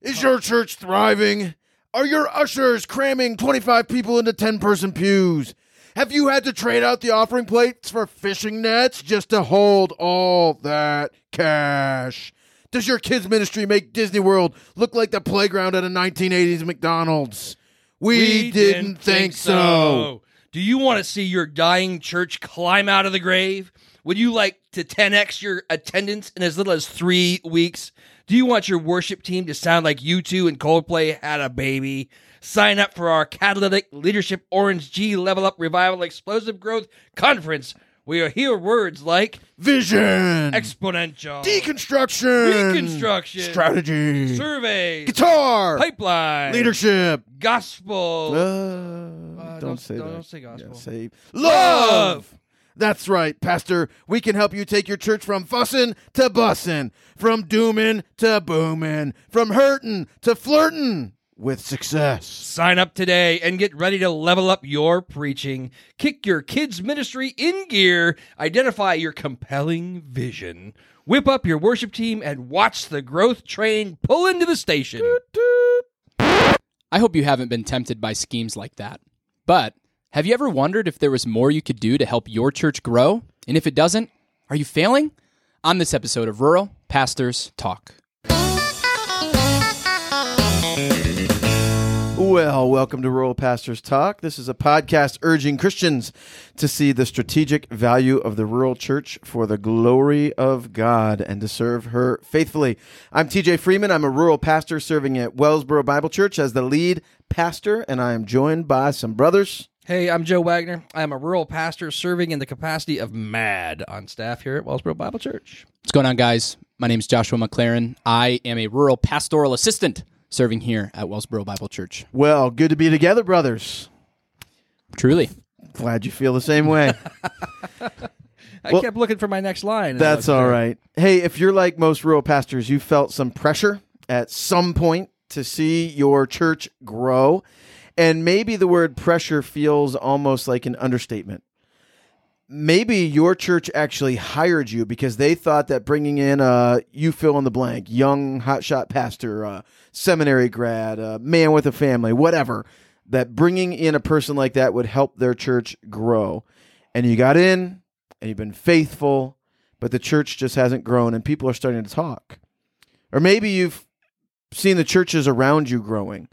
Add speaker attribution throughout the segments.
Speaker 1: Is your church thriving? Are your ushers cramming 25 people into 10 person pews? Have you had to trade out the offering plates for fishing nets just to hold all that cash? Does your kids' ministry make Disney World look like the playground at a 1980s McDonald's? We, didn't, think, so.
Speaker 2: Do you want to see your dying church climb out of the grave? Would you like to 10x your attendance in as little as three weeks? Do you want your worship team to sound like U2 and Coldplay had a baby? Sign up for our Catalytic Leadership Orange G Level Up Revival Explosive Growth Conference. We will hear words like
Speaker 1: Vision,
Speaker 2: exponential,
Speaker 1: deconstruction,
Speaker 2: reconstruction,
Speaker 1: strategy,
Speaker 2: survey,
Speaker 1: guitar,
Speaker 2: pipeline,
Speaker 1: leadership.
Speaker 2: gospel,
Speaker 1: Uh,
Speaker 2: Uh,
Speaker 1: don't, say
Speaker 2: don't,
Speaker 1: that.
Speaker 2: don't say gospel.
Speaker 1: Yeah, say
Speaker 2: Love.
Speaker 1: love. That's right, Pastor. We can help you take your church from fussin' to bussin', from doomin' to boomin', from hurtin' to flirtin' with success.
Speaker 2: Sign up today and get ready to level up your preaching. Kick your kids' ministry in gear. Identify your compelling vision. Whip up your worship team and watch the growth train pull into the station.
Speaker 3: I hope you haven't been tempted by schemes like that. But have you ever wondered if there was more you could do to help your church grow? And if it doesn't, are you failing? On this episode of Rural Pastors Talk.
Speaker 1: Well, welcome to Rural Pastors Talk. This is a podcast urging Christians to see the strategic value of the rural church for the glory of God and to serve her faithfully. I'm TJ Freeman. I'm a rural pastor serving at Wellsboro Bible Church as the lead pastor, and I am joined by some brothers.
Speaker 2: Hey, I'm Joe Wagner. I am a rural pastor serving in the capacity of MAD on staff here at Wellsboro Bible Church.
Speaker 3: What's going on, guys? My name is Joshua McLaren. I am a rural pastoral assistant serving here at Wellsboro Bible Church.
Speaker 1: Well, good to be together, brothers.
Speaker 3: Truly.
Speaker 1: Glad you feel the same way.
Speaker 2: I
Speaker 1: Well,
Speaker 2: kept looking for my next line. and
Speaker 1: That's
Speaker 2: I looked
Speaker 1: all
Speaker 2: there.
Speaker 1: right. Hey, if you're like most rural pastors, you felt some pressure at some point to see your church grow. And maybe the word pressure feels almost like an understatement. Maybe your church actually hired you because they thought that bringing in a you fill in the blank, young hotshot pastor, a seminary grad, a man with a family, whatever, that bringing in a person like that would help their church grow. And you got in and you've been faithful, but the church just hasn't grown and people are starting to talk. Or maybe you've seen the churches around you growing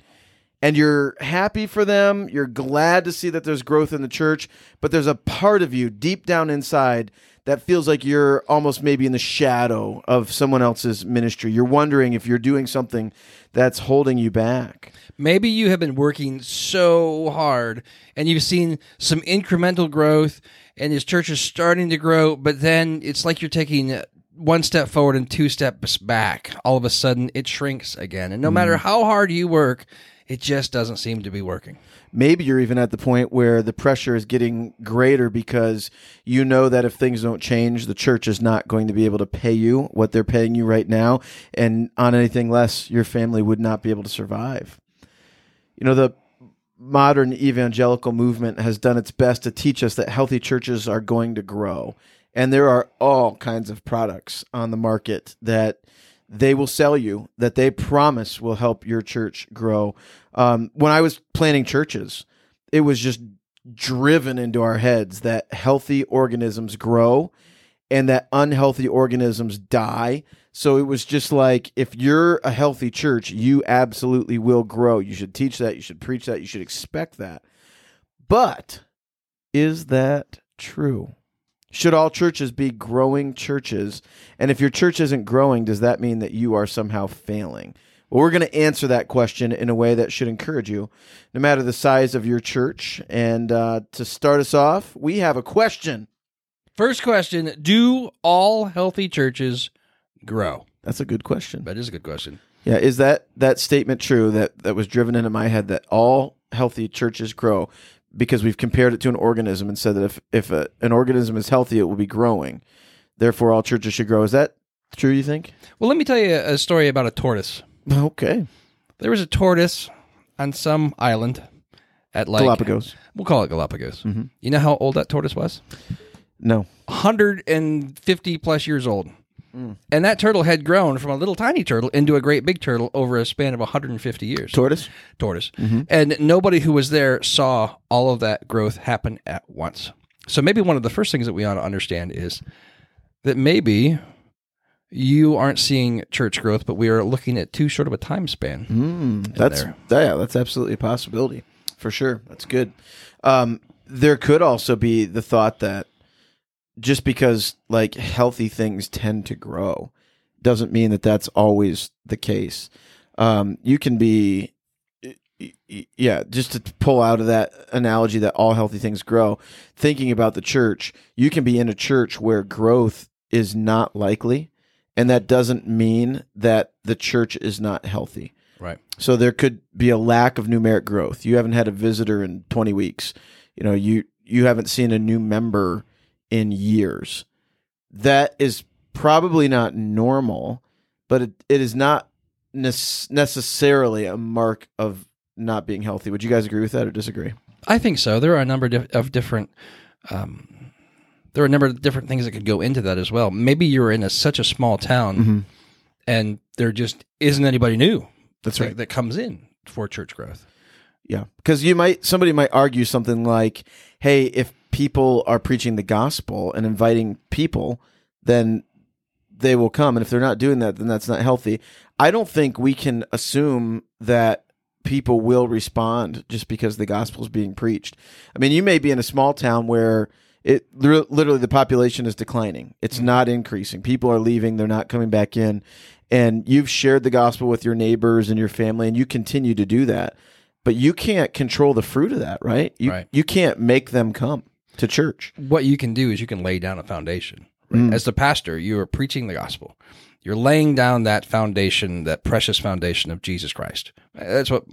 Speaker 1: and you're happy for them. You're glad to see that there's growth in the church, but there's a part of you deep down inside that feels like you're almost maybe in the shadow of someone else's ministry. You're wondering if you're doing something that's holding you back.
Speaker 2: Maybe you have been working so hard and you've seen some incremental growth and this church is starting to grow, but then it's like you're taking one step forward and two steps back. All of a sudden, it shrinks again. And no mm. matter how hard you work, it just doesn't seem to be working.
Speaker 1: Maybe you're even at the point where the pressure is getting greater because you know that if things don't change, the church is not going to be able to pay you what they're paying you right now. And on anything less, your family would not be able to survive. You know, the modern evangelical movement has done its best to teach us that healthy churches are going to grow. And there are all kinds of products on the market that they will sell you that they promise will help your church grow. Um, when I was planning churches, it was just driven into our heads that healthy organisms grow and that unhealthy organisms die. So it was just like if you're a healthy church, you absolutely will grow. You should teach that, you should preach that, you should expect that. But is that true? Should all churches be growing churches? And if your church isn't growing, does that mean that you are somehow failing? Well, we're going to answer that question in a way that should encourage you, no matter the size of your church. And uh, to start us off, we have a question.
Speaker 2: First question Do all healthy churches grow?
Speaker 1: That's a good question.
Speaker 2: That is a good question.
Speaker 1: Yeah, is that that statement true that that was driven into my head that all healthy churches grow because we've compared it to an organism and said that if if a, an organism is healthy, it will be growing. Therefore, all churches should grow. Is that true? You think?
Speaker 2: Well, let me tell you a story about a tortoise.
Speaker 1: Okay,
Speaker 2: There was a tortoise on some island at like
Speaker 1: Galapagos.
Speaker 2: We'll call it Galapagos.
Speaker 1: Mhm.
Speaker 2: You know how old that tortoise was?
Speaker 1: No.
Speaker 2: 150 plus years old. And that turtle had grown from a little tiny turtle into a great big turtle over a span of 150 years.
Speaker 1: Tortoise.
Speaker 2: tortoise. And nobody who was there saw all of that growth happen at once. So maybe one of the first things that we ought to understand is that maybe you aren't seeing church growth, but we are looking at too short of a time span.
Speaker 1: Mm, that's
Speaker 2: there.
Speaker 1: yeah, that's absolutely a possibility for sure. That's good. Um, there could also be the thought that just because like healthy things tend to grow doesn't mean that that's always the case. Um, you can be, yeah, just to pull out of that analogy that all healthy things grow, thinking about the church, you can be in a church where growth is not likely. And that doesn't mean that the church is not healthy.
Speaker 2: Right.
Speaker 1: So there could be a lack of numeric growth. You haven't had a visitor in 20 weeks. You know, you you haven't seen a new member in years. That is probably not normal, but it, it is not nes- necessarily a mark of not being healthy. Would you guys agree with that or disagree?
Speaker 2: I think so. There are a number of different. Um, there are a number of different things that could go into that as well. Maybe you're in a, such a small town, and there just isn't anybody new.
Speaker 1: That's
Speaker 2: that-
Speaker 1: right.
Speaker 2: That comes in for church growth.
Speaker 1: Yeah, because you might somebody might argue something like, "Hey, if people are preaching the gospel and inviting people, then they will come, and if they're not doing that, then that's not healthy." I don't think we can assume that people will respond just because the gospel is being preached. I mean, you may be in a small town where it literally the population is declining. It's mm-hmm. not increasing. People are leaving, they're not coming back in. And you've shared the gospel with your neighbors and your family and you continue to do that. But you can't control the fruit of that, right? You
Speaker 2: Right.
Speaker 1: you can't make them come to church.
Speaker 2: what you can do is you can lay down a foundation. Right? As the pastor, you are preaching the gospel. You're laying down that foundation, that precious foundation of Jesus Christ. That's what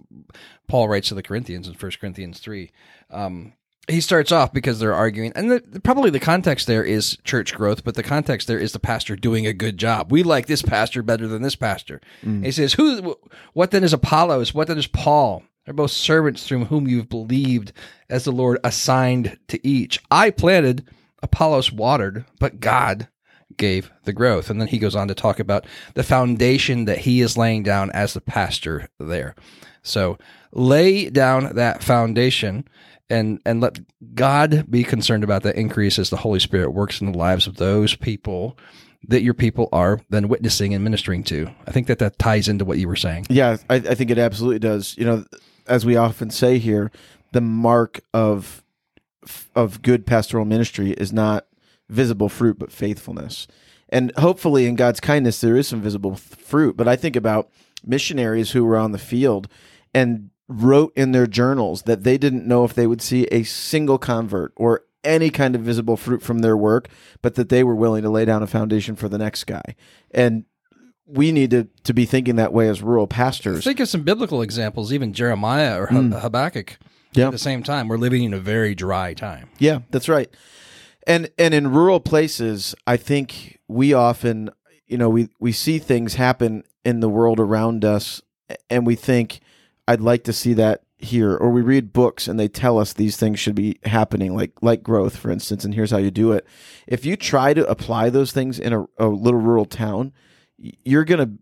Speaker 2: Paul writes to the Corinthians in 1 Corinthians 3. Um, he starts off because they're arguing, and the, probably the context there is church growth, but the context there is the pastor doing a good job. We like this pastor better than this pastor. He says, "Who? What then is Apollos? What then is Paul? They're both servants through whom you've believed, as the Lord assigned to each. I planted, Apollos watered, but God gave the growth." And then he goes on to talk about the foundation that he is laying down as the pastor there. So lay down that foundation and and let God be concerned about that increase as the Holy Spirit works in the lives of those people that your people are then witnessing and ministering to. I think that that ties into what you were saying.
Speaker 1: Yeah, I, I think it absolutely does. You know, as we often say here, the mark of of good pastoral ministry is not visible fruit, but faithfulness. And hopefully, in God's kindness, there is some visible f- fruit. But I think about missionaries who were on the field and wrote in their journals that they didn't know if they would see a single convert or any kind of visible fruit from their work, but that they were willing to lay down a foundation for the next guy. And we need to, to be thinking that way as rural pastors.
Speaker 2: Think of some biblical examples, even Jeremiah or mm. Hab- Habakkuk.
Speaker 1: Yeah.
Speaker 2: At the same time, we're living in a very dry time.
Speaker 1: Yeah, that's right. And and in rural places, I think we often, you know, we we see things happen in the world around us and we think I'd like to see that here or we read books and they tell us these things should be happening like like growth for instance and here's how you do it. If you try to apply those things in a, a little rural town, you're going to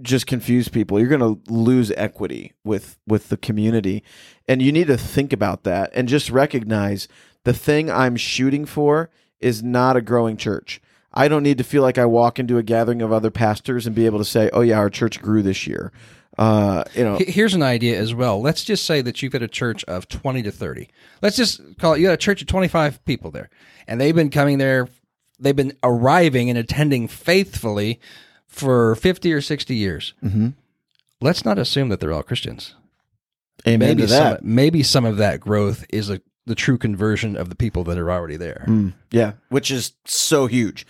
Speaker 1: just confuse people. You're going to lose equity with with the community, and you need to think about that and just recognize the thing I'm shooting for is not a growing church. I don't need to feel like I walk into a gathering of other pastors and be able to say, "Oh yeah, our church grew this year." Uh, you know,
Speaker 2: Here's an idea as well. Let's just say that you've got a church of 20 to 30. Let's just call it you got a church of 25 people there, and they've been coming there, they've been arriving and attending faithfully for 50 or 60 years. Mm-hmm. Let's not assume that they're all Christians.
Speaker 1: amen
Speaker 2: Maybe
Speaker 1: to
Speaker 2: some,
Speaker 1: that.
Speaker 2: maybe some of that growth is a, the true conversion of the people that are already there.
Speaker 1: Mm, yeah, which is so huge.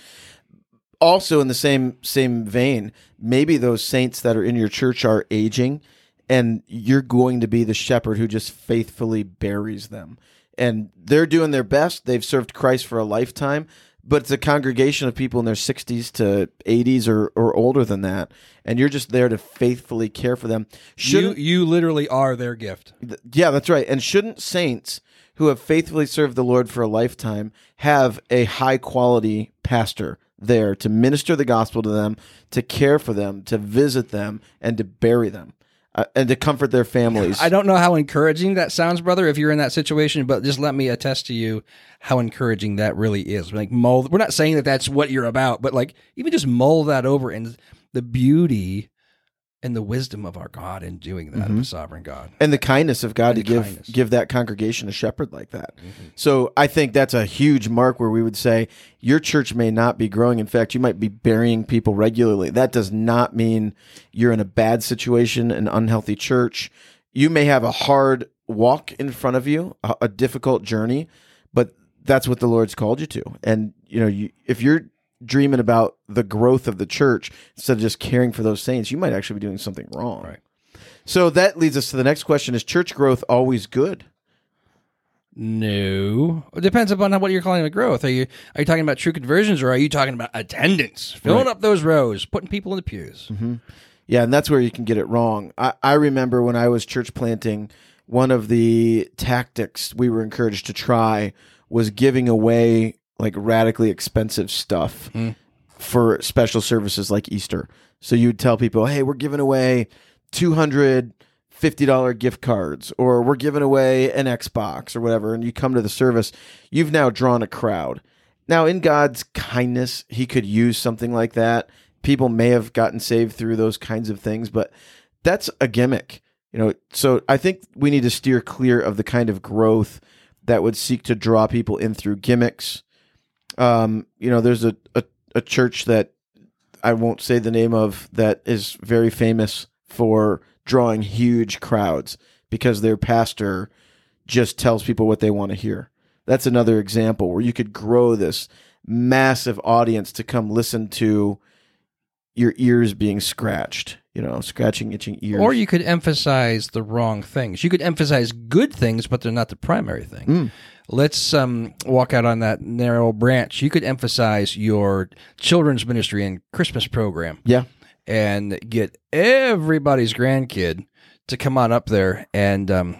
Speaker 1: Also, in the same same vein, maybe those saints that are in your church are aging, and you're going to be the shepherd who just faithfully buries them. And they're doing their best. They've served Christ for a lifetime, but it's a congregation of people in their 60s to 80s or, or older than that. And you're just there to faithfully care for them.
Speaker 2: You,
Speaker 1: Shouldn't,
Speaker 2: you literally are their gift.
Speaker 1: Th- Yeah, that's right. And shouldn't saints who have faithfully served the Lord for a lifetime have a high quality pastor there to minister the gospel to them, to care for them, to visit them, and to bury them, uh, and to comfort their families.
Speaker 2: I don't know how encouraging that sounds, brother, if you're in that situation, but just let me attest to you how encouraging that really is. Like mull, we're not saying that that's what you're about, but like even just mull that over and the beauty and the wisdom of our God in doing that, mm-hmm. the sovereign God.
Speaker 1: and the kindness of God
Speaker 2: And
Speaker 1: to give
Speaker 2: kindness.
Speaker 1: give that congregation a shepherd like that. Mm-hmm. So I think that's a huge mark where we would say your church may not be growing. In fact, you might be burying people regularly. That does not mean you're in a bad situation, an unhealthy church. You may have a hard walk in front of you, a, a difficult journey, but that's what the Lord's called you to. And you know, you, if you're dreaming about the growth of the church instead of just caring for those saints, you might actually be doing something wrong.
Speaker 2: Right.
Speaker 1: So that leads us to the next question: Is church growth always good?
Speaker 2: No, it depends upon what you're calling a growth. Are you are you talking about true conversions, or are you talking about attendance, filling up those rows, putting people in the pews? Mm-hmm.
Speaker 1: Yeah, and that's where you can get it wrong. I, I remember when I was church planting, one of the tactics we were encouraged to try was giving away like radically expensive stuff hmm. for special services like Easter. So you'd tell people, "Hey, we're giving away two hundred fifty dollar gift cards, or we're giving away an Xbox or whatever," and you come to the service, you've now drawn a crowd. Now, in God's kindness, He could use something like that. People may have gotten saved through those kinds of things, but that's a gimmick, you know. So I think we need to steer clear of the kind of growth that would seek to draw people in through gimmicks. Um, you know, there's a, a, a church that I won't say the name of that is very famous for drawing huge crowds because their pastor just tells people what they want to hear. That's another example where you could grow this massive audience to come listen to your ears being scratched, you know, scratching, itching ears.
Speaker 2: Or you could emphasize the wrong things. You could emphasize good things, but they're not the primary thing.
Speaker 1: Mm.
Speaker 2: Let's um, walk out on that narrow branch. You could emphasize your children's ministry and Christmas program
Speaker 1: yeah.
Speaker 2: and get everybody's grandkid to come on up there and um,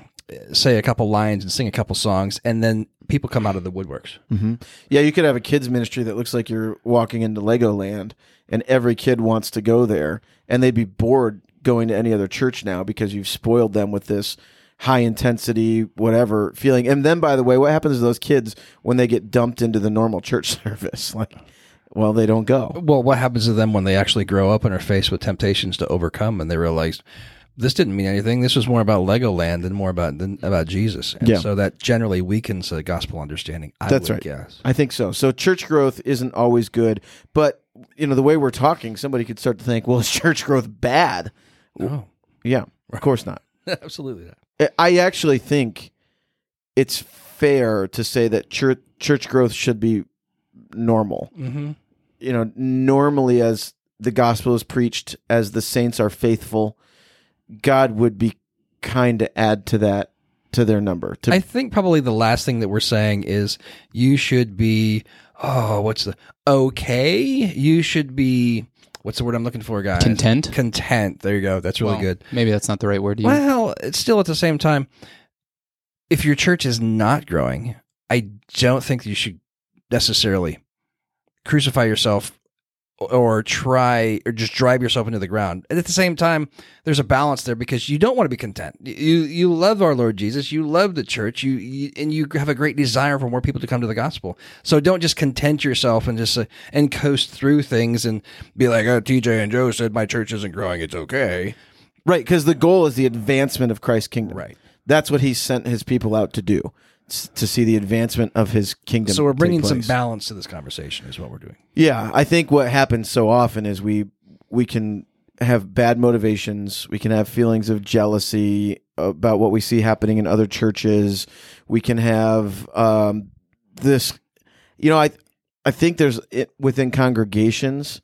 Speaker 2: say a couple lines and sing a couple songs, and then people come out of the woodworks.
Speaker 1: hmm Yeah, you could have a kids ministry that looks like you're walking into Legoland, and every kid wants to go there, and they'd be bored going to any other church now because you've spoiled them with this high intensity whatever feeling. And then, by the way, what happens to those kids when they get dumped into the normal church service? Like, well, they don't go.
Speaker 2: Well, what happens to them when they actually grow up and are faced with temptations to overcome, and they realize this didn't mean anything. This was more about Legoland than more about than about Jesus. And
Speaker 1: Yeah.
Speaker 2: so that generally weakens the gospel understanding. I
Speaker 1: That's right.
Speaker 2: Guess.
Speaker 1: I think so. So church growth isn't always good, but you know the way we're talking, somebody could start to think, well, is church growth bad?
Speaker 2: No,
Speaker 1: Yeah, of course not.
Speaker 2: absolutely not.
Speaker 1: I actually think it's fair to say that church church growth should be normal.
Speaker 2: Mm-hmm.
Speaker 1: You know, normally as the gospel is preached, as the saints are faithful, God would be kind to add to that to their number. To
Speaker 2: I think probably the last thing that we're saying is you should be. Oh, what's the okay? You should be. What's the word I'm looking for, guys?
Speaker 3: Content?
Speaker 2: Content. There you go. That's really
Speaker 3: Well,
Speaker 2: good.
Speaker 3: Maybe that's not the right word to use.
Speaker 2: Well, it's still at the same time, if your church is not growing, I don't think you should necessarily crucify yourself or try or just drive yourself into the ground. And at the same time, there's a balance there because you don't want to be content. You you love our Lord Jesus, you love the church, you, you and you have a great desire for more people to come to the gospel. So don't just content yourself and just uh, and coast through things and be like, "Oh, TJ and Joe said my church isn't growing, it's okay."
Speaker 1: right, because the goal is the advancement of Christ's kingdom.
Speaker 2: Right.
Speaker 1: That's what He sent His people out to do, to see the advancement of His kingdom.
Speaker 2: So we're bringing some balance to this conversation, is what we're doing.
Speaker 1: Yeah, I think what happens so often is we we can have bad motivations. We can have feelings of jealousy about what we see happening in other churches. We can have um, this, you know, I I think there's it, within congregations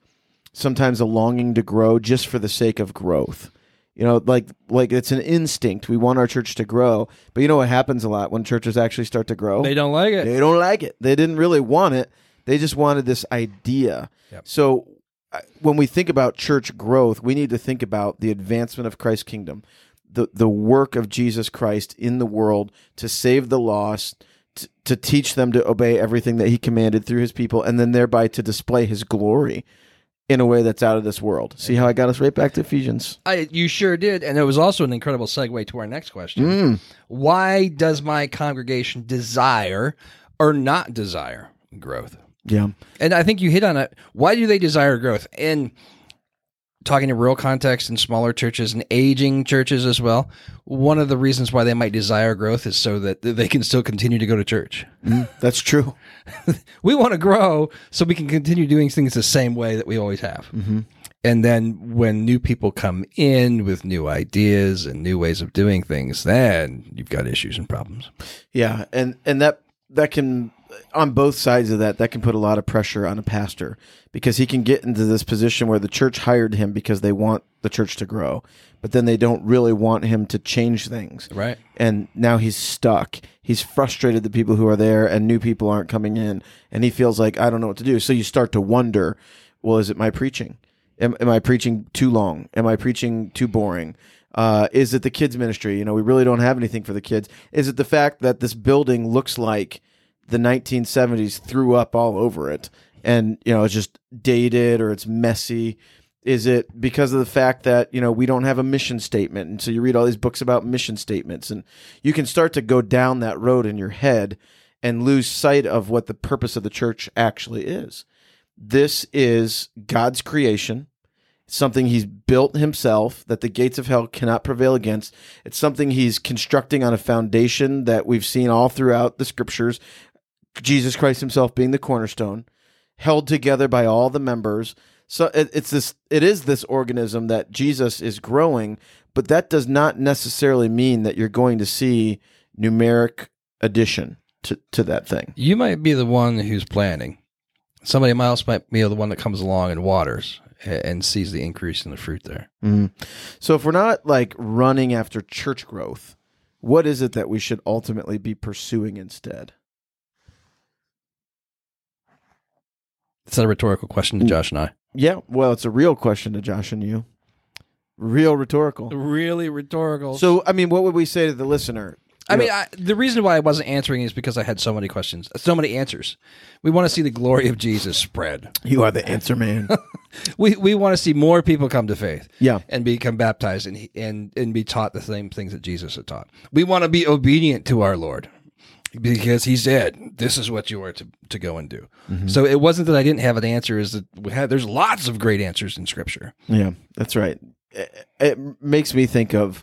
Speaker 1: sometimes a longing to grow just for the sake of growth. You know, like like it's an instinct. We want our church to grow, but you know what happens a lot when churches actually start to grow?
Speaker 2: They don't like it.
Speaker 1: They don't like it. They didn't really want it. They just wanted this idea.
Speaker 2: Yep.
Speaker 1: So when we think about church growth, we need to think about the advancement of Christ's kingdom, the the work of Jesus Christ in the world to save the lost, t- to teach them to obey everything that he commanded through his people, and then thereby to display his glory in a way that's out of this world. See how I got us right back to Ephesians?
Speaker 2: I, you sure did, and it was also an incredible segue to our next question.
Speaker 1: Mm.
Speaker 2: Why does my congregation desire or not desire growth?
Speaker 1: Yeah.
Speaker 2: And I think you hit on it. Why do they desire growth? And talking in rural context and smaller churches and aging churches as well, one of the reasons why they might desire growth is so that they can still continue to go to church.
Speaker 1: Mm, that's true.
Speaker 2: We want to grow so we can continue doing things the same way that we always have.
Speaker 1: Mm-hmm.
Speaker 2: And then when new people come in with new ideas and new ways of doing things, then you've got issues and problems.
Speaker 1: Yeah, and and that that can on both sides of that that can put a lot of pressure on a pastor because he can get into this position where the church hired him because they want the church to grow, but then they don't really want him to change things.
Speaker 2: Right.
Speaker 1: And now he's stuck. He's frustrated the people who are there and new people aren't coming in and he feels like I don't know what to do. So you start to wonder, well is it my preaching? Am, am I preaching too long? Am I preaching too boring? Uh, is it the kids ministry? You know, we really don't have anything for the kids. Is it the fact that this building looks like the 1970s threw up all over it and, you know, it's just dated or it's messy? Is it because of the fact that, you know, we don't have a mission statement? And so you read all these books about mission statements and you can start to go down that road in your head and lose sight of what the purpose of the church actually is. This is God's creation something he's built himself that the gates of hell cannot prevail against. It's something he's constructing on a foundation that we've seen all throughout the scriptures. Jesus Christ himself being the cornerstone, held together by all the members. So it, it's this it is this organism that Jesus is growing, but that does not necessarily mean that you're going to see numeric addition to, to that thing.
Speaker 2: You might be the one who's planning. Somebody else might be the one that comes along and waters and sees the increase in the fruit there.
Speaker 1: Mm. So if we're not like running after church growth, what is it that we should ultimately be pursuing instead?
Speaker 2: Is that a rhetorical question to Josh and I?
Speaker 1: Yeah, well, it's a real question to Josh and you. Real rhetorical.
Speaker 2: Really rhetorical.
Speaker 1: So, I mean, what would we say to the listener?
Speaker 2: I mean, I, the reason why I wasn't answering is because I had so many questions, so many answers. We want to see the glory of Jesus spread.
Speaker 1: You are the answer man.
Speaker 2: We we want to see more people come to faith.
Speaker 1: Yeah.
Speaker 2: and become baptized and and and be taught the same things that Jesus had taught. We want to be obedient to our Lord because He said, "This is what you are to to go and do." So it wasn't that I didn't have an answer; is that we had there's lots of great answers in Scripture.
Speaker 1: yeah, that's right. It, it makes me think of,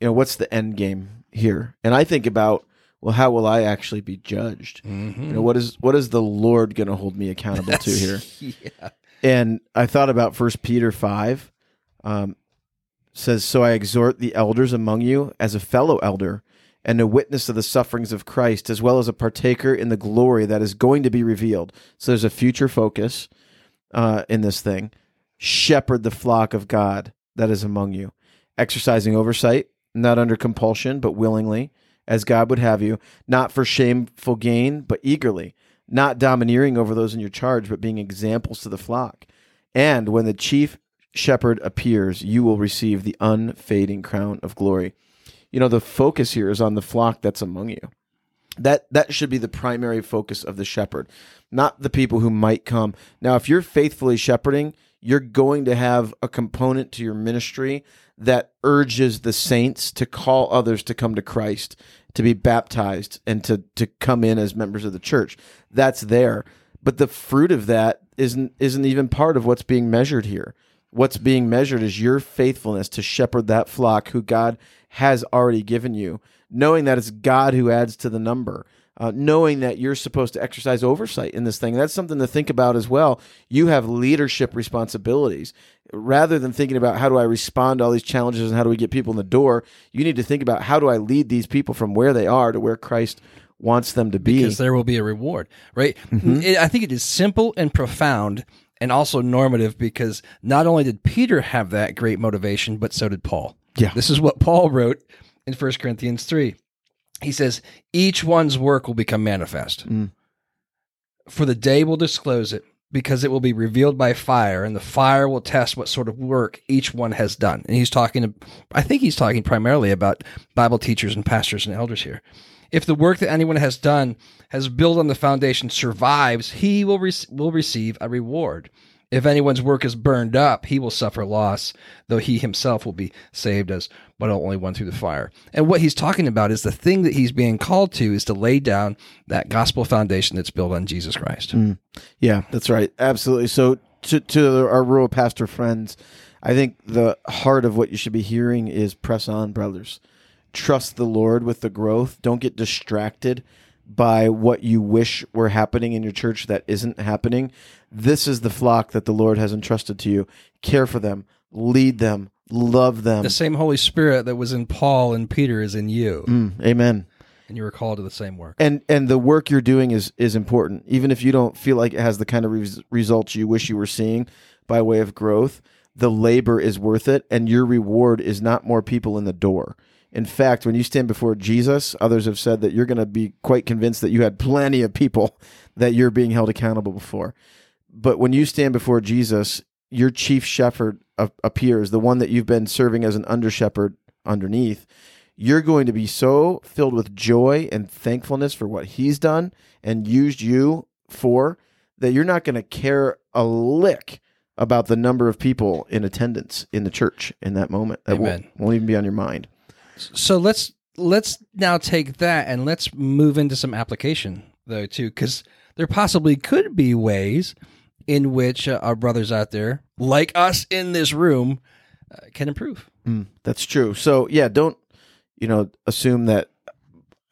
Speaker 1: you know, what's the end game here? And I think about, well, how will I actually be judged?
Speaker 2: Mm-hmm.
Speaker 1: You know, what is what is the Lord going to hold me accountable to here?
Speaker 2: yeah.
Speaker 1: And I thought about First Peter five, um, says, "So I exhort the elders among you as a fellow elder, and a witness of the sufferings of Christ, as well as a partaker in the glory that is going to be revealed." So there's a future focus uh, in this thing. Shepherd the flock of God that is among you, exercising oversight, not under compulsion, but willingly, as God would have you, not for shameful gain, but eagerly not domineering over those in your charge, but being examples to the flock. And when the chief shepherd appears, you will receive the unfading crown of glory. You know, the focus here is on the flock that's among you. That that should be the primary focus of the shepherd, not the people who might come. Now, if you're faithfully shepherding, you're going to have a component to your ministry that urges the saints to call others to come to Christ, to be baptized, and to to come in as members of the church. That's there. But the fruit of that isn't isn't even part of what's being measured here. What's being measured is your faithfulness to shepherd that flock who God has already given you, knowing that it's God who adds to the number. Uh, knowing that you're supposed to exercise oversight in this thing. That's something to think about as well. You have leadership responsibilities. Rather than thinking about how do I respond to all these challenges and how do we get people in the door, you need to think about how do I lead these people from where they are to where Christ wants them to be.
Speaker 2: because there will be a reward, right? It- I think it is simple and profound and also normative because not only did Peter have that great motivation, but so did Paul.
Speaker 1: Yeah.
Speaker 2: This is what Paul wrote in 1 Corinthians 3. He says, Each one's work will become manifest. Mm. For the day will disclose it, because it will be revealed by fire, and the fire will test what sort of work each one has done. And he's talking, to, I think he's talking primarily about Bible teachers and pastors and elders here. If the work that anyone has done has built on the foundation survives, he will rec- will receive a reward. If anyone's work is burned up, he will suffer loss, though he himself will be saved as but only one through the fire. And what he's talking about is the thing that he's being called to is to lay down that gospel foundation that's built on Jesus Christ. Hmm.
Speaker 1: Yeah, that's right. Absolutely. So, to, to our rural pastor friends, I think the heart of what you should be hearing is press on, brothers. Trust the Lord with the growth. Don't get distracted by what you wish were happening in your church that isn't happening. This is the flock that the Lord has entrusted to you. Care for them, lead them, love them.
Speaker 2: The same Holy Spirit that was in Paul and Peter is in you,
Speaker 1: Mm, amen.
Speaker 2: and you were called to the same work.
Speaker 1: and and the work you're doing is is important even if you don't feel like it has the kind of res- results you wish you were seeing by way of growth the labor is worth it and your reward is not more people in the door in fact when you stand before jesus others have said that you're going to be quite convinced that you had plenty of people that you're being held accountable before but when you stand before jesus your chief shepherd appears the one that you've been serving as an under shepherd underneath you're going to be so filled with joy and thankfulness for what he's done and used you for that you're not going to care a lick about the number of people in attendance in the church in that moment. That won't,
Speaker 2: Amen.
Speaker 1: won't even be on your mind.
Speaker 2: So let's let's now take that and let's move into some application though too, because there possibly could be ways in which uh, our brothers out there, like us in this room, uh, can improve.
Speaker 1: Mm, that's true. So yeah, don't you know assume that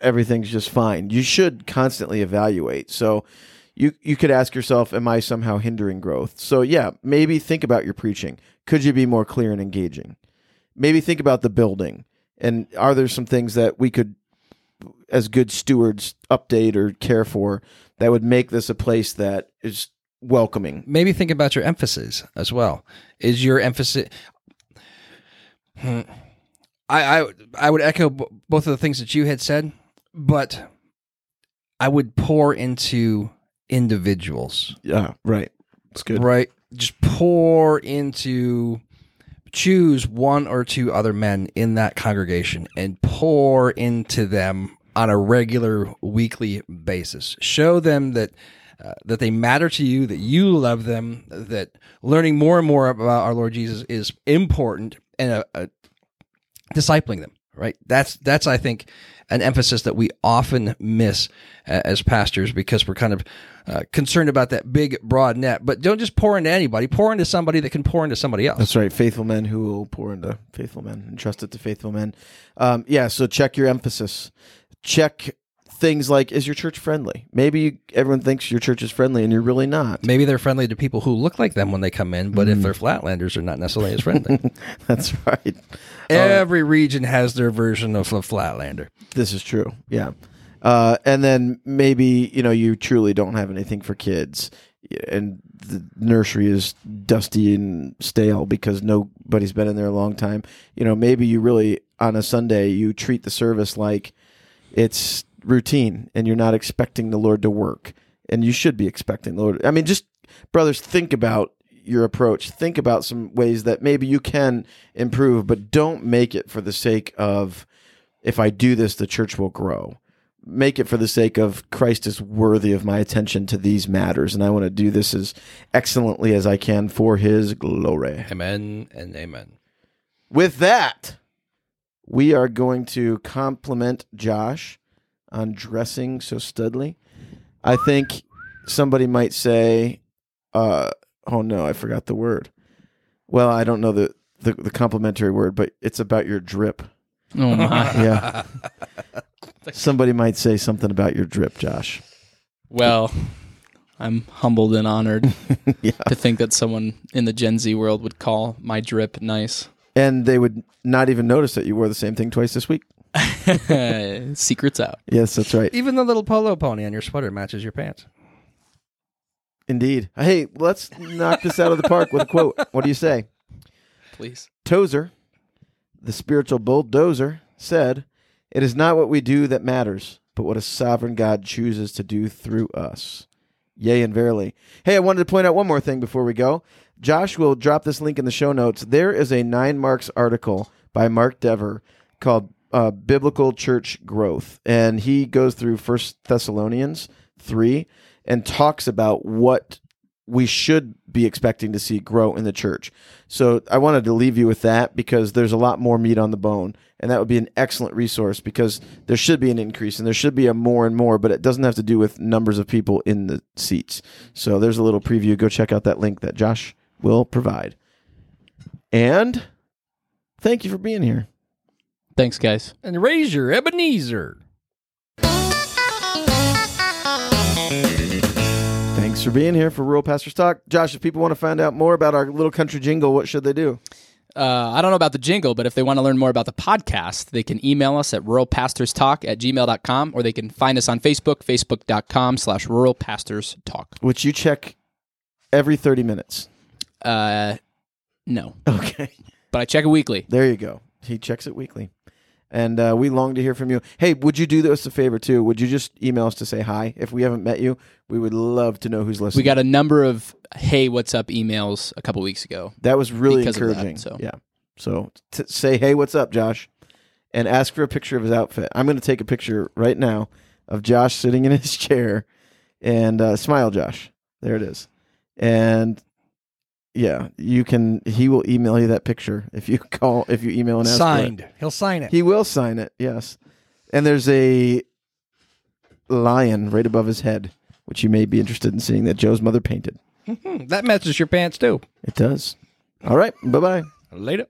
Speaker 1: everything's just fine. You should constantly evaluate. So you you could ask yourself, am I somehow hindering growth? So yeah, maybe think about your preaching. Could you be more clear and engaging? Maybe think about the building. And are there some things that we could as good stewards update or care for that would make this a place that is welcoming?
Speaker 2: Maybe think about your emphasis as well. Is your emphasis? Hmm. I I I would echo b- both of the things that you had said, but I would pour into individuals.
Speaker 1: Yeah, right. It's good.
Speaker 2: Right. Just pour into choose one or two other men in that congregation and pour into them on a regular weekly basis. Show them that uh, that they matter to you, that you love them, that learning more and more about our Lord Jesus is important and uh, uh, discipling them, right? That's that's I think an emphasis that we often miss uh, as pastors because we're kind of uh, concerned about that big broad net. But don't just pour into anybody. Pour into somebody that can pour into somebody else.
Speaker 1: That's right. Faithful men who will pour into faithful men and trust it to faithful men. Um, yeah. So check your emphasis. Check things like is your church friendly? Maybe you, everyone thinks your church is friendly and you're really not.
Speaker 2: Maybe they're friendly to people who look like them when they come in, but if they're flatlanders, they're not necessarily as friendly.
Speaker 1: That's right.
Speaker 2: Every region has their version of a flatlander.
Speaker 1: This is true. Yeah. Uh, and then maybe you know you truly don't have anything for kids, and the nursery is dusty and stale because nobody's been in there a long time. You know, maybe you really on a Sunday you treat the service like it's routine, and you're not expecting the Lord to work, and you should be expecting the Lord. I mean, just brothers, think about your approach. Think about some ways that maybe you can improve, but don't make it for the sake of if I do this, the church will grow. Make it for the sake of Christ is worthy of my attention to these matters, and I want to do this as excellently as I can for His glory.
Speaker 2: Amen and amen.
Speaker 1: With that, we are going to compliment Josh on dressing so studly. I think somebody might say, uh, "Oh no, I forgot the word." Well, I don't know the the, the complimentary word, but it's about your drip.
Speaker 3: Oh my.
Speaker 1: Yeah. Somebody might say something about your drip, Josh.
Speaker 3: Well, I'm humbled and honored
Speaker 1: yeah.
Speaker 3: to think that someone in the Gen Z world would call my drip nice.
Speaker 1: And they would not even notice that you wore the same thing twice this week.
Speaker 3: Secrets out.
Speaker 1: Yes, that's right.
Speaker 2: Even the little polo pony on your sweater matches your pants.
Speaker 1: Indeed. Hey, let's knock this out of the park with a quote. What do you say?
Speaker 3: Please.
Speaker 1: Tozer, the spiritual bulldozer, said, It is not what we do that matters, but what a sovereign God chooses to do through us. Yea and verily. Hey, I wanted to point out one more thing before we go. Josh will drop this link in the show notes. There is a Nine Marks article by Mark Dever called uh, biblical church growth, and he goes through First Thessalonians three and talks about what we should be expecting to see grow in the church. So I wanted to leave you with that because there's a lot more meat on the bone, and that would be an excellent resource because there should be an increase and there should be a more and more, but it doesn't have to do with numbers of people in the seats. So there's a little preview. Go check out that link that Josh will provide. And thank you for being here.
Speaker 3: Thanks, guys.
Speaker 2: And raise your Ebenezer.
Speaker 1: Thanks for being here for Rural Pastors Talk. Josh, if people want to find out more about our little country jingle, what should they do?
Speaker 3: Uh, I don't know about the jingle, but if they want to learn more about the podcast, they can email us at ruralpastorstalk at gmail.com or they can find us on Facebook, facebook.com slash ruralpastorstalk.
Speaker 1: Which you check every 30 minutes.
Speaker 3: Uh, no,
Speaker 1: Okay.
Speaker 3: but I check it weekly.
Speaker 1: There you go. He checks it weekly. And uh, we long to hear from you. Hey, would you do us a favor too? Would you just email us to say hi? If we haven't met you, we would love to know who's listening.
Speaker 3: We got a number of hey, what's up emails a couple weeks ago.
Speaker 1: that was really
Speaker 3: of that,
Speaker 1: encouraging.
Speaker 3: so.
Speaker 1: Yeah. So t- say, hey, what's up, Josh? And ask for a picture of his outfit. I'm going to take a picture right now of Josh sitting in his chair and uh, smile, Josh. There it is. And yeah, you can. He will email you that picture if you call if you email and ask.
Speaker 2: Signed. He'll sign it.
Speaker 1: He will sign it, yes. And there's a lion right above his head, which you may be interested in seeing that Joe's mother painted.
Speaker 2: That matches your pants too.
Speaker 1: It does. All right. Bye bye.
Speaker 2: Later.